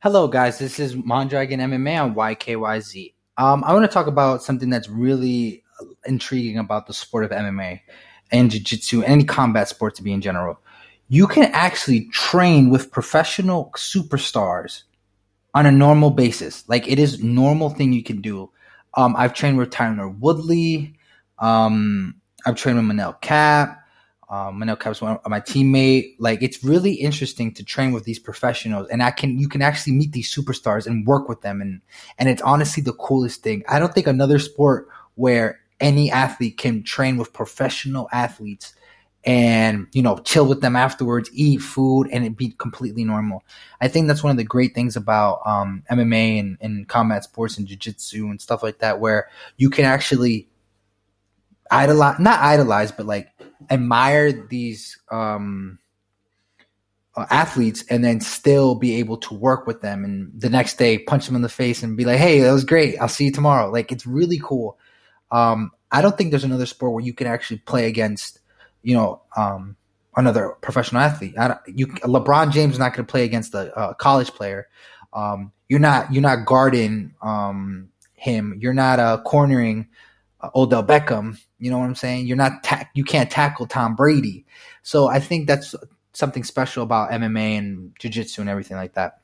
Hello, guys. This is Mondragon MMA on YKYZ. Um, I want to talk about something that's really intriguing about the sport of MMA and jiu-jitsu, any combat sport to be in general. You can actually train with professional superstars on a normal basis. Like it is normal thing you can do. Um, I've trained with Tyron Woodley. Um, I've trained with Manel Kape um, Manel Kape's one my teammate. Like it's really interesting to train with these professionals, and I can you can actually meet these superstars and work with them, and and it's honestly the coolest thing. I don't think another sport where any athlete can train with professional athletes and you know chill with them afterwards, eat food, and it be completely normal. I think that's one of the great things about um, MMA and, and combat sports and jiu-jitsu and stuff like that, where you can actually idolize, not idolize, but like admire these um, uh, athletes and then still be able to work with them and the next day punch them in the face and be like, hey, that was great. I'll see you tomorrow. Like it's really cool. Um, I don't think there's another sport where you can actually play against, you know, um, another professional athlete. you, LeBron James is not going to play against a, a college player. Um, you're not you're not guarding um, him. You're not uh, cornering Uh, Odell Beckham. You know what I'm saying? You're not ta- you can't tackle Tom Brady. So I think that's something special about MMA and jiu-jitsu and everything like that.